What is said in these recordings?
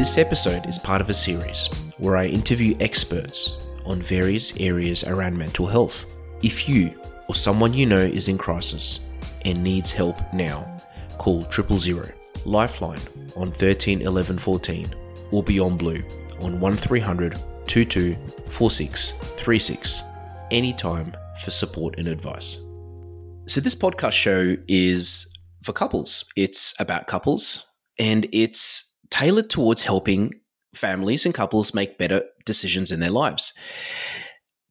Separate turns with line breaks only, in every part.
This episode is part of a series where I interview experts on various areas around mental health. If you or someone you know is in crisis and needs help now, call triple zero Lifeline on 13 11 14 or Beyond Blue on 1300 22 46 36 anytime for support and advice. So, this podcast show is for couples. It's about couples and it's tailored towards helping families and couples make better decisions in their lives.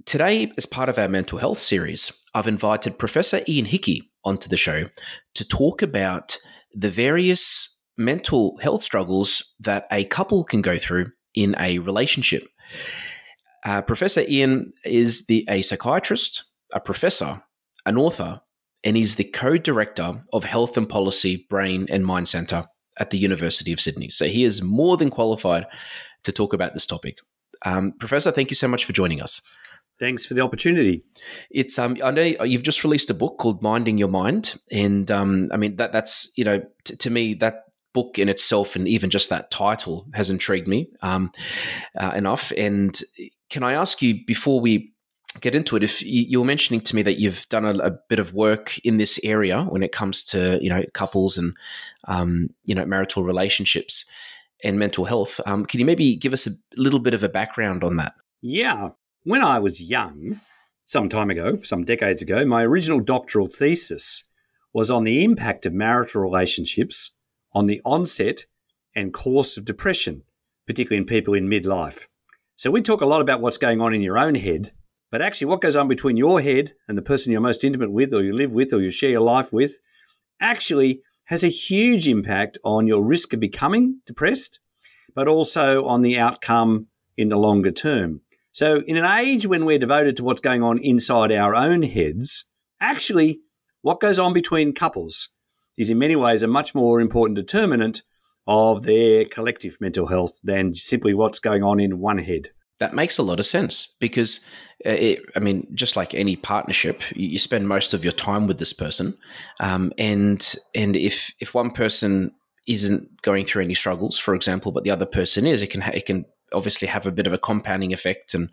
Today, as part of our mental health series, I've invited Professor Ian Hickie onto the show to talk about the various mental health struggles that a couple can go through in a relationship. Uh, professor Ian is the, a psychiatrist, a professor, an author, and he's the co director of Health and Policy Brain and Mind Centre at the University of Sydney. So he is more than qualified to talk about this topic. Um, Professor, thank you so much for joining us.
Thanks for the opportunity.
It's um, I know you've just released a book called Minding Your Mind, and um, I mean that that's you know t- to me that book in itself and even just that title has intrigued me um, uh, enough. And can I ask you before we get into it, if you were mentioning to me that you've done a, a bit of work in this area when it comes to you know couples and um, you know marital relationships and mental health, um, can you maybe give us a little bit of a background on that?
Yeah, when I was young, some time ago, some decades ago, my original doctoral thesis was on the impact of marital relationships on the onset and course of depression, particularly in people in midlife. So we talk a lot about what's going on in your own head but actually, what goes on between your head and the person you're most intimate with, or you live with, or you share your life with, actually has a huge impact on your risk of becoming depressed, but also on the outcome in the longer term. So, in an age when we're devoted to what's going on inside our own heads, actually, what goes on between couples is in many ways a much more important determinant of their collective mental health than simply what's going on in one head.
That makes a lot of sense because uh, it, I mean, just like any partnership, you, spend most of your time with this person, um, and and if if one person isn't going through any struggles, for example, but the other person is, it can ha- it can obviously have a bit of a compounding effect. And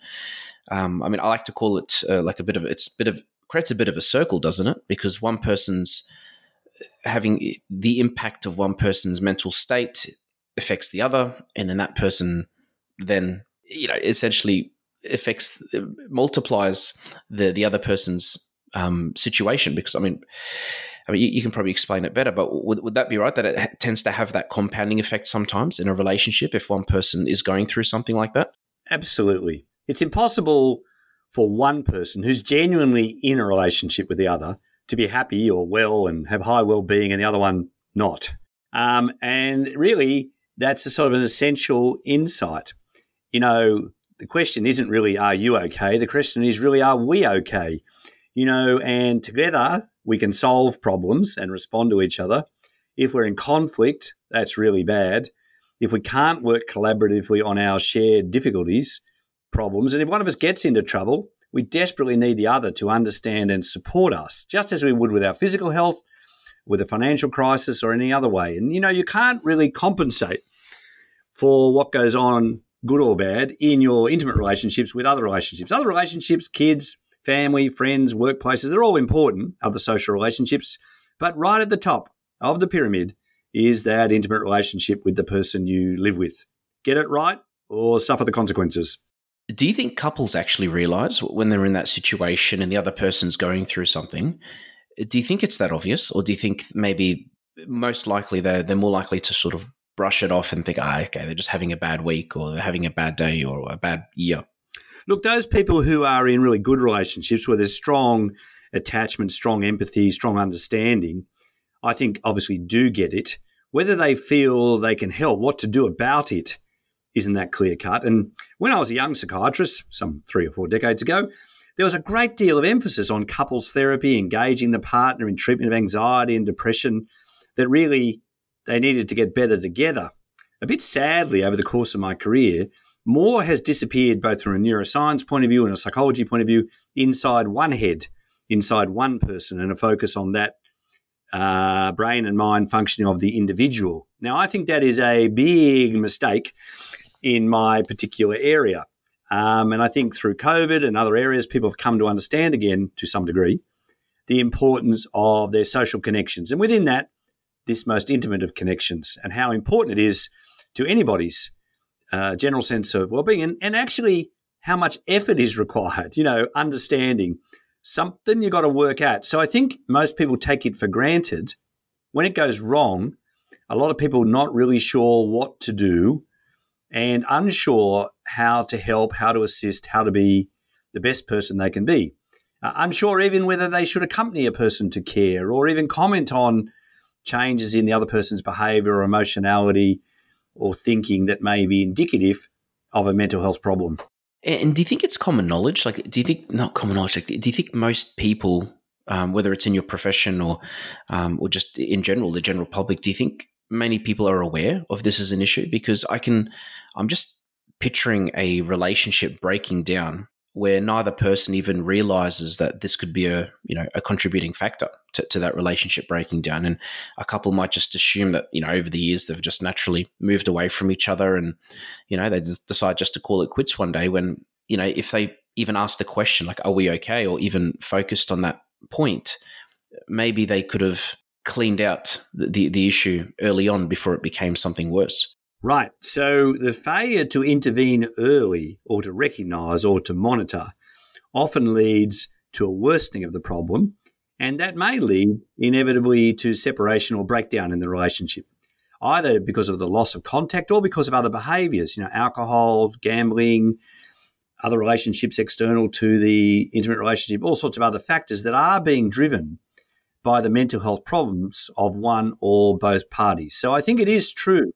um, I mean, I like to call it uh, like a bit of it's bit of creates a bit of a circle, doesn't it? Because one person's uh, having the impact of one person's mental state affects the other, and then that person then you know essentially affects multiplies the the other person's um, situation because I mean. I mean, you, you, can probably explain it better, but would, would that be right that it ha- tends to have that compounding effect sometimes in a relationship if one person is going through something like that?
Absolutely. It's impossible for one person who's genuinely in a relationship with the other to be happy or well and have high well being and the other one not. Um, and really, that's a sort of an essential insight. You know, the question isn't really, are you okay? The question is really, are we okay? You know, and together we can solve problems and respond to each other. If we're in conflict, that's really bad. If we can't work collaboratively on our shared difficulties, problems, and if one of us gets into trouble, we desperately need the other to understand and support us, just as we would with our physical health, with a financial crisis, or any other way. And you know, you can't really compensate for what goes on good or bad, in your intimate relationships with other relationships. Other relationships, kids, family, friends, workplaces, they're all important, other social relationships. But right at the top of the pyramid is that intimate relationship with the person you live with. Get it right or suffer the consequences.
Do you think couples actually realize when they're in that situation and the other person's going through something? Do you think it's that obvious, or do you think maybe most likely they're they're more likely to sort of brush it off and think, ah, okay, they're just having a bad week or they're having a bad day or a bad year.
Look, those people who are in really good relationships where there's strong attachment, strong empathy, strong understanding, I think obviously do get it. Whether they feel they can help, what to do about it, isn't that clear cut. And when I was a young psychiatrist, some three or four decades ago, there was a great deal of emphasis on couples therapy, engaging the partner in treatment of anxiety and depression, that really they needed to get better together. A bit sadly, over the course of my career, more has disappeared both from a neuroscience point of view and a psychology point of view inside one head, inside one person, and a focus on that uh, brain and mind functioning of the individual. Now, I think that is a big mistake in my particular area. Um, and I think through COVID and other areas, people have come to understand again, to some degree, the importance of their social connections. And within that, this most intimate of connections and how important it is to anybody's uh, general sense of well-being and, and actually how much effort is required, you know, understanding something you got to work at. So I think most people take it for granted. When it goes wrong, a lot of people not really sure what to do and unsure how to help, how to assist, how to be the best person they can be. Uh, unsure even whether they should accompany a person to care or even comment on changes in the other person's behavior or emotionality or thinking that may be indicative of a mental health problem.
And do you think it's common knowledge? Like, do you think not common knowledge? Like, do you think most people, um, whether it's in your profession or um, or just in general, the general public, do you think many people are aware of this as an issue? Because I can, I'm just picturing a relationship breaking down where neither person even realizes that this could be a you know a contributing factor to, to, that relationship breaking down. And a couple might just assume that you know over the years they've just naturally moved away from each other and you know they just decide just to call it quits one day when you know if they even ask the question like are we okay? or even focused on that point maybe they could have cleaned out the, the issue early on before it became something worse
Right. So the failure to intervene early or to recognize or to monitor often leads to a worsening of the problem. And that may lead inevitably to separation or breakdown in the relationship, either because of the loss of contact or because of other behaviors, you know, alcohol, gambling, other relationships external to the intimate relationship, all sorts of other factors that are being driven by the mental health problems of one or both parties. So I think it is true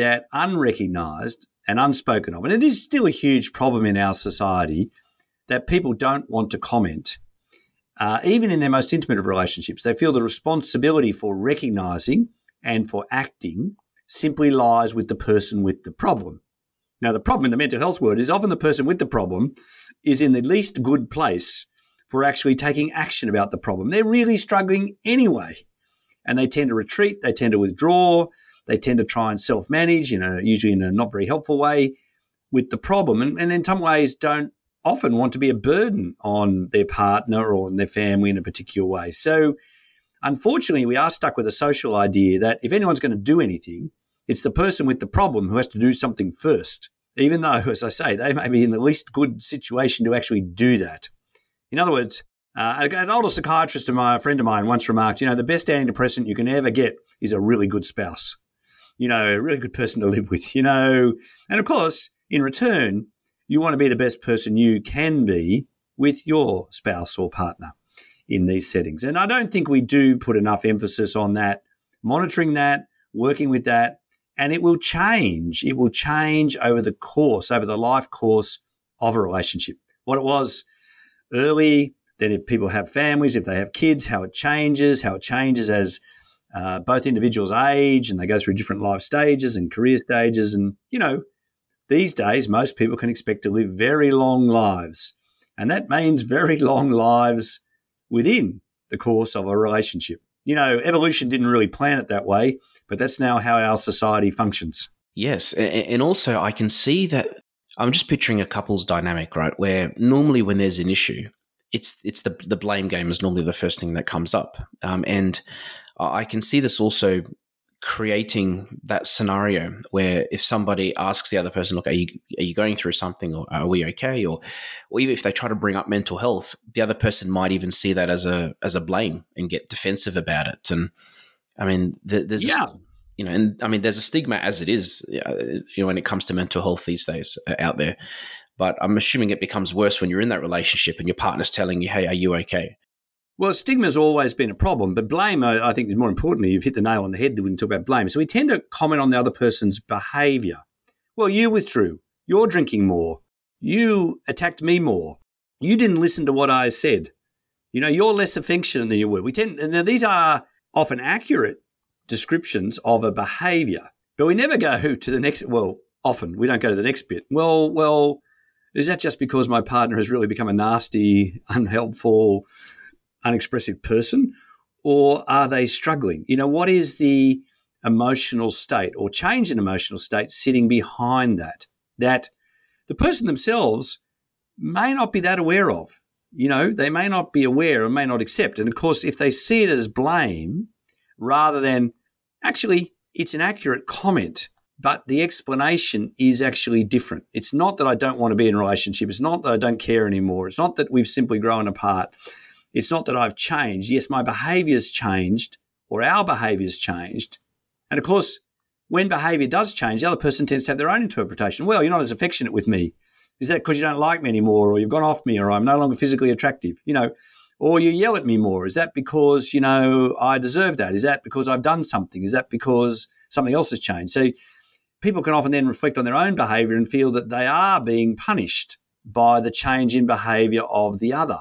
that unrecognized and unspoken of, and it is still a huge problem in our society that people don't want to comment, uh, even in their most intimate of relationships. They feel the responsibility for recognizing and for acting simply lies with the person with the problem. Now, the problem in the mental health world is often the person with the problem is in the least good place for actually taking action about the problem. They're really struggling anyway. And they tend to retreat, they tend to withdraw, they tend to try and self manage, you know, usually in a not very helpful way with the problem. And, and in some ways, don't often want to be a burden on their partner or their family in a particular way. So, unfortunately, we are stuck with a social idea that if anyone's going to do anything, it's the person with the problem who has to do something first, even though, as I say, they may be in the least good situation to actually do that. In other words, uh, an older psychiatrist of mine, a friend of mine, once remarked, you know, the best antidepressant you can ever get is a really good spouse you know, a really good person to live with, you know. And of course, in return, you want to be the best person you can be with your spouse or partner in these settings. And I don't think we do put enough emphasis on that, monitoring that, working with that, and it will change. It will change over the course, over the life course of a relationship. What it was early, then if people have families, if they have kids, how it changes, how it changes as uh, both individuals age and they go through different life stages and career stages. And, you know, these days, most people can expect to live very long lives. And that means very long lives within the course of a relationship. You know, evolution didn't really plan it that way, but that's now how our society functions.
Yes. And also, I can see that I'm just picturing a couple's dynamic, right? Where normally when there's an issue, it's it's the the blame game is normally the first thing that comes up, um, and I can see this also creating that scenario where if somebody asks the other person, "Look, are you are you going through something, or are we okay?" or or even if they try to bring up mental health, the other person might even see that as a as a blame and get defensive about it. And I mean, there's
yeah.
A, you know, and I mean, there's a stigma as it is, uh, you know, when it comes to mental health these days uh, out there. But I'm assuming it becomes worse when you're in that relationship and your partner's telling you, "Hey, are you okay?"
Well, stigma's always been a problem, but blame, I think, is more importantly, you've hit the nail on the head when you talk about blame. So we tend to comment on the other person's behaviour. Well, you withdrew. You're drinking more. You attacked me more. You didn't listen to what I said. You know, you're less affectionate than you were. We tend, now these are often accurate descriptions of a behaviour, but we never go to the next. Well, often we don't go to the next bit. Well, well, is that just because my partner has really become a nasty, unhelpful, unexpressive person? Or are they struggling? You know, what is the emotional state or change in emotional state sitting behind that? That the person themselves may not be that aware of. You know, they may not be aware or may not accept. And of course, if they see it as blame rather than actually, it's an accurate comment, but the explanation is actually different. It's not that I don't want to be in a relationship. It's not that I don't care anymore. It's not that we've simply grown apart. It's not that I've changed. Yes, my behavior's changed or our behavior's changed. And of course, when behavior does change, the other person tends to have their own interpretation. Well, you're not as affectionate with me. Is that because you don't like me anymore or you've gone off me or I'm no longer physically attractive? You know, or you yell at me more. Is that because, you know, I deserve that? Is that because I've done something? Is that because something else has changed? So people can often then reflect on their own behavior and feel that they are being punished by the change in behavior of the other.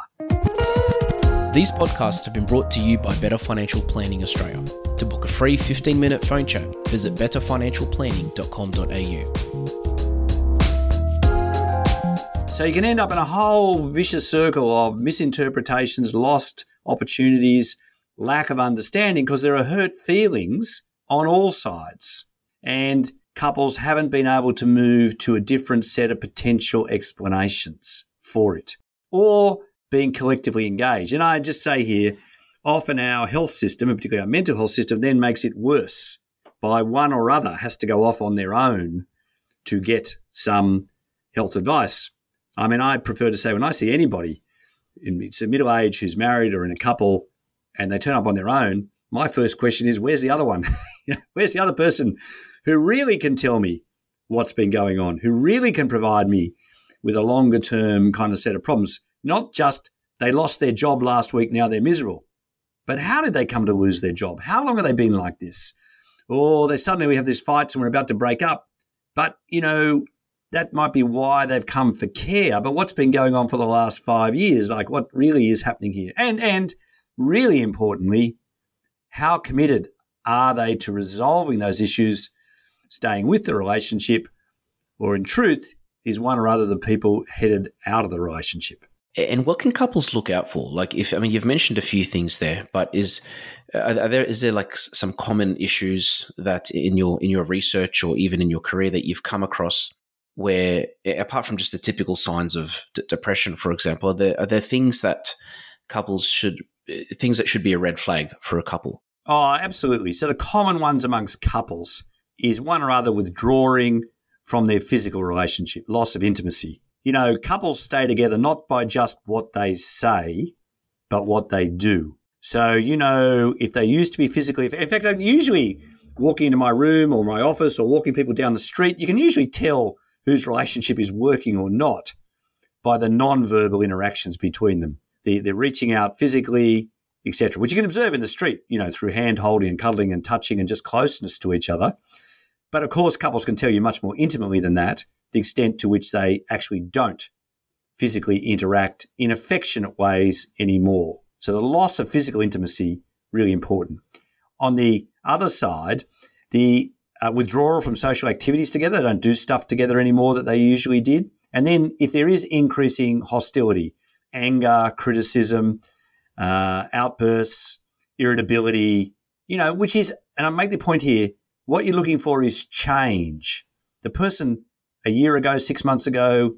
These podcasts have been brought to you by Better Financial Planning Australia. To book a free 15 minute phone chat, visit betterfinancialplanning.com.au.
So you can end up in a whole vicious circle of misinterpretations, lost opportunities, lack of understanding because there are hurt feelings on all sides. And couples haven't been able to move to a different set of potential explanations for it. Or being collectively engaged. And I just say here, often our health system, and particularly our mental health system, then makes it worse by one or other has to go off on their own to get some health advice. I mean, I prefer to say when I see anybody in middle age who's married or in a couple and they turn up on their own, my first question is, where's the other one? where's the other person who really can tell me what's been going on, who really can provide me with a longer term kind of set of problems? Not just they lost their job last week, now they're miserable. But how did they come to lose their job? How long have they been like this? Or they suddenly we have this fight and we're about to break up. But, you know, that might be why they've come for care. But what's been going on for the last five years? Like what really is happening here? And and really importantly, how committed are they to resolving those issues, staying with the relationship, or in truth, is one or other the people headed out of the relationship?
And what can couples look out for? Like, if I mean, you've mentioned a few things there, but is uh, are, there is there like some common issues that in your in your research or even in your career that you've come across where, apart from just the typical signs of d- depression, for example, are there are there things that couples should uh, things that should be a red flag for a couple?
Oh, absolutely. So the common ones amongst couples is one or other withdrawing from their physical relationship, loss of intimacy you know, couples stay together not by just what they say, but what they do. So, you know, if they used to be physically, in fact, I'm usually walking into my room or my office or walking people down the street, you can usually tell whose relationship is working or not by the non-verbal interactions between them. The, they're reaching out physically, etc., which you can observe in the street, you know, through hand holding and cuddling and touching and just closeness to each other. But of course, couples can tell you much more intimately than that the extent to which they actually don't physically interact in affectionate ways anymore. So the loss of physical intimacy really important. On the other side, the uh, withdrawal from social activities together, they don't do stuff together anymore that they usually did. And then if there is increasing hostility, anger, criticism, uh, outbursts, irritability, you know, which is, and I make the point here, what you're looking for is change. The person a year ago, six months ago,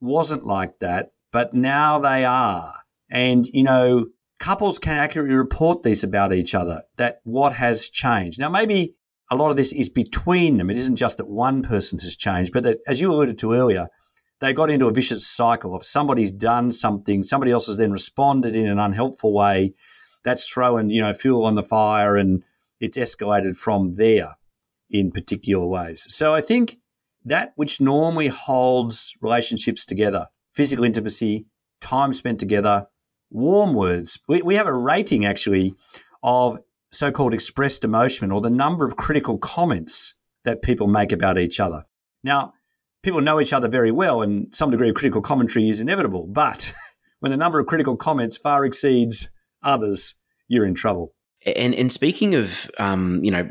wasn't like that, but now they are. And, you know, couples can accurately report this about each other, that what has changed. Now, maybe a lot of this is between them. It isn't just that one person has changed, but that, as you alluded to earlier, they got into a vicious cycle of somebody's done something, somebody else has then responded in an unhelpful way. That's throwing, you know, fuel on the fire and it's escalated from there in particular ways. So I think that which normally holds relationships together, physical intimacy, time spent together, warm words. We, we have a rating actually of so called expressed emotion or the number of critical comments that people make about each other. Now, people know each other very well and some degree of critical commentary is inevitable, but when the number of critical comments far exceeds others, you're in trouble.
And, and speaking of, um, you know,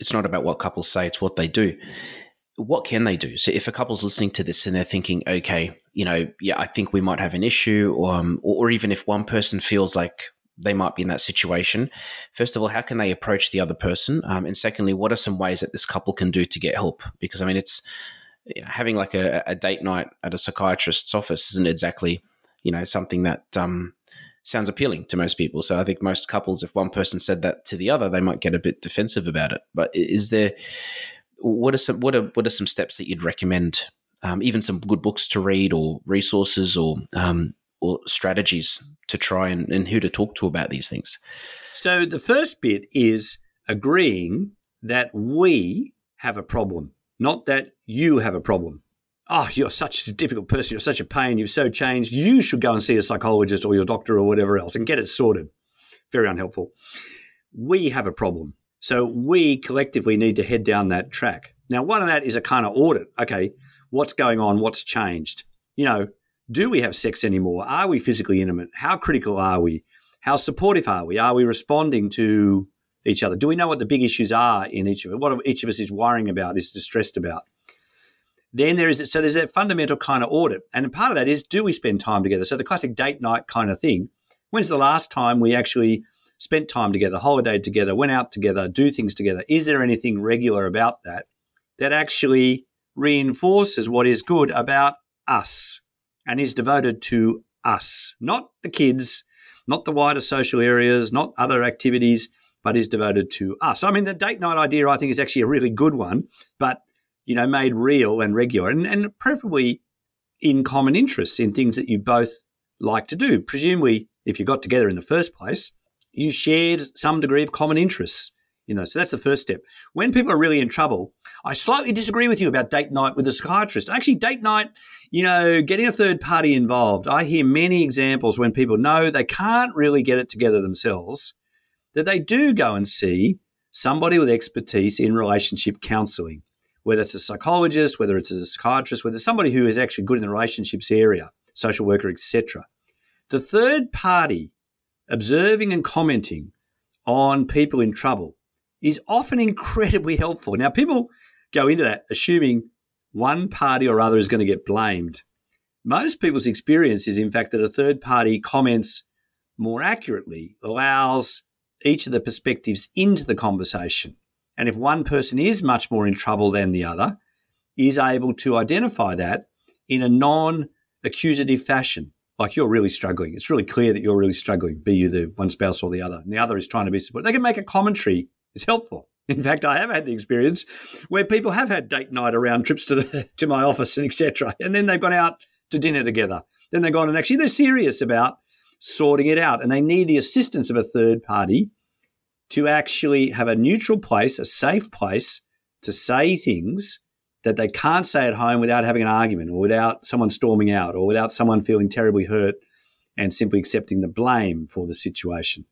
it's not about what couples say, it's what they do. What can they do? So if a couple's listening to this and they're thinking, okay, you know, yeah, I think we might have an issue, or, um, or, even if one person feels like they might be in that situation. First of all, how can they approach the other person? Um, and secondly, what are some ways that this couple can do to get help? Because I mean, it's you know, having like a, a, date night at a psychiatrist's office isn't exactly you know something that um, sounds appealing to most people. So I think most couples, if one person said that to the other, they might get a bit defensive about it. But is there what are some what are what are some steps that you'd recommend? Um, even some good books to read, or resources, or um, or strategies to try and, and who to talk to about these things.
So the first bit is agreeing that we have a problem, not that you have a problem oh, you're such a difficult person, you're such a pain, you've so changed, you should go and see a psychologist or your doctor or whatever else and get it sorted. Very unhelpful. We have a problem. So we collectively need to head down that track. Now, one of that is a kind of audit. Okay, what's going on? What's changed? You know, do we have sex anymore? Are we physically intimate? How critical are we? How supportive are we? Are we responding to each other? Do we know what the big issues are in each of it? What each of us is worrying about, is distressed about? Then there is so there's that fundamental kind of audit, and part of that is do we spend time together? So the classic date night kind of thing. When's the last time we actually spent time together, holiday together, went out together, do things together? Is there anything regular about that that actually reinforces what is good about us and is devoted to us, not the kids, not the wider social areas, not other activities, but is devoted to us. I mean, the date night idea I think is actually a really good one, but you know, made real and regular and, and preferably in common interests in things that you both like to do. Presumably, if you got together in the first place, you shared some degree of common interests. You know, so that's the first step. When people are really in trouble, I slightly disagree with you about date night with a psychiatrist. Actually, date night, you know, getting a third party involved. I hear many examples when people know they can't really get it together themselves, that they do go and see somebody with expertise in relationship counseling whether it's a psychologist, whether it's a psychiatrist, whether it's somebody who is actually good in the relationships area, social worker, etc. The third party observing and commenting on people in trouble is often incredibly helpful. Now, people go into that assuming one party or other is going to get blamed. Most people's experience is, in fact, that a third party comments more accurately, allows each of the perspectives into the conversation. And if one person is much more in trouble than the other, is able to identify that in a non accusative fashion. Like you're really struggling. It's really clear that you're really struggling, be you the one spouse or the other. And the other is trying to be supportive. They can make a commentary. It's helpful. In fact, I have had the experience where people have had date night around trips to the, to my office and etc. And then they've gone out to dinner together. Then they've gone and actually they're serious about sorting it out and they need the assistance of a third party to actually have a neutral place, a safe place to say things that they can't say at home without having an argument or without someone storming out or without someone feeling terribly hurt and simply accepting the blame for the situation.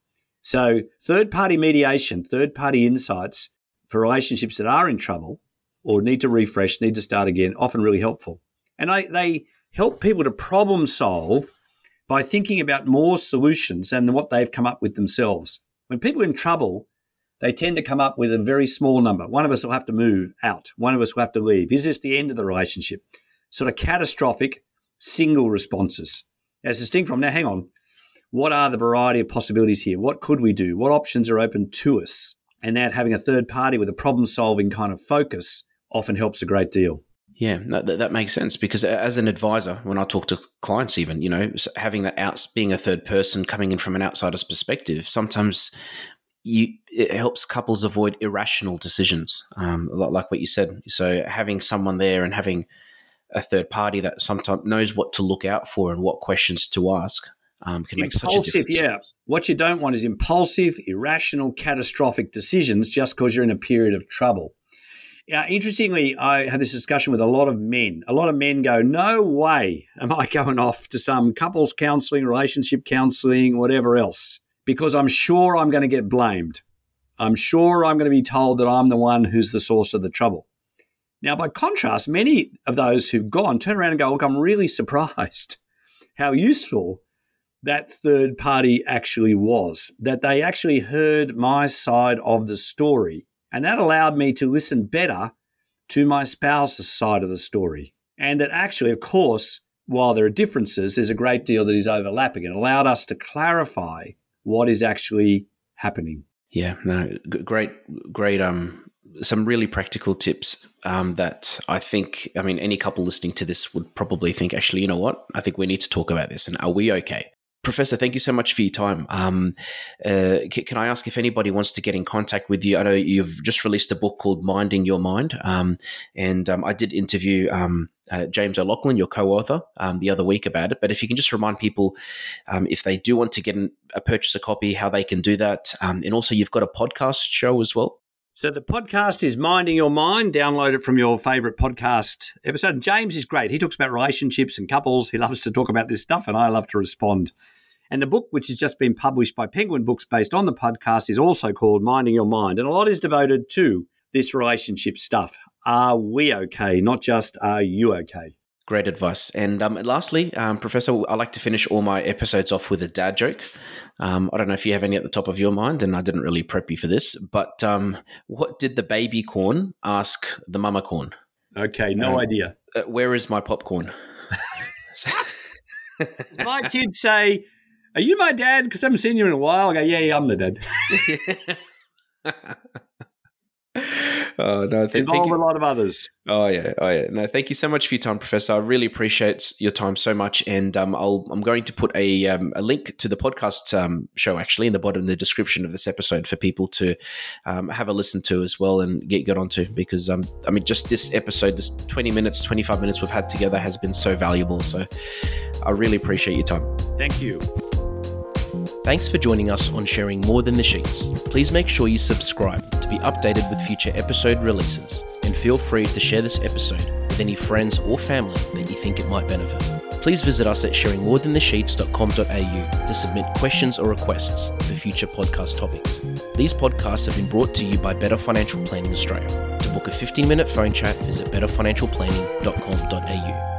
So, third party mediation, third party insights for relationships that are in trouble or need to refresh, need to start again, often really helpful. And I, they help people to problem solve by thinking about more solutions than what they've come up with themselves. When people are in trouble, they tend to come up with a very small number. One of us will have to move out. One of us will have to leave. Is this the end of the relationship? Sort of catastrophic single responses. As distinct from, now hang on, what are the variety of possibilities here? What could we do? What options are open to us? And that having a third party with a problem solving kind of focus often helps a great deal.
Yeah, that, that makes sense because as an advisor, when I talk to clients, even you know, having that out being a third person coming in from an outsider's perspective, sometimes you it helps couples avoid irrational decisions, um, a lot like what you said. So having someone there and having a third party that sometimes knows what to look out for and what questions to ask um, can make such a difference.
Yeah, what you don't want is impulsive, irrational, catastrophic decisions just because you're in a period of trouble. Yeah, interestingly, I had this discussion with a lot of men. A lot of men go, No way am I going off to some couples counseling, relationship counseling, whatever else, because I'm sure I'm going to get blamed. I'm sure I'm going to be told that I'm the one who's the source of the trouble. Now, by contrast, many of those who've gone turn around and go, Look, I'm really surprised how useful that third party actually was, that they actually heard my side of the story. And that allowed me to listen better to my spouse's side of the story. And that actually, of course, while there are differences, there's a great deal that is overlapping. It allowed us to clarify what is actually happening.
Yeah, no, great, great. Um, some really practical tips um, that I think, I mean, any couple listening to this would probably think, actually, you know what? I think we need to talk about this. And are we okay? Professor, thank you so much for your time. Um, uh, can I ask if anybody wants to get in contact with you? I know you've just released a book called Minding Your Mind, um, and um, I did interview um, uh, James O'Loughlin, your co-author, um, the other week about it. But if you can just remind people, um, if they do want to get in, a purchase a copy, how they can do that, and also you've got a podcast show as well.
So the podcast is Minding Your Mind. Download it from your favorite podcast episode. James is great. He talks about relationships and couples. He loves to talk about this stuff, and I love to respond. And the book, which has just been published by Penguin Books based on the podcast, is also called Minding Your Mind. And a lot is devoted to this relationship stuff. Are we okay? Not just are you okay?
Great advice. And um, lastly, um, Professor, I like to finish all my episodes off with a dad joke. Um, I don't know if you have any at the top of your mind, and I didn't really prep you for this, but um, what did the baby corn ask the mama corn?
Okay, no um, idea.
Uh, where is my popcorn?
my kids say, are you my dad? Because I haven't seen you in a while. I go, yeah, yeah I'm the dad.
oh no,
th- involve a lot of others.
Oh yeah, oh yeah. No, thank you so much for your time, Professor. I really appreciate your time so much, and um, I'll, I'm going to put a um, a link to the podcast um, show actually in the bottom, in the description of this episode for people to um, have a listen to as well and get get onto because um, I mean, just this episode, this 20 minutes, 25 minutes we've had together has been so valuable. So I really appreciate your time.
Thank you.
Thanks for joining us on Sharing More Than the Sheets. Please make sure you subscribe to be updated with future episode releases, and feel free to share this episode with any friends or family that you think it might benefit. Please visit us at sharingmorethanthesheets.com.au to submit questions or requests for future podcast topics. These podcasts have been brought to you by Better Financial Planning Australia. To book a 15 minute phone chat, visit betterfinancialplanning.com.au.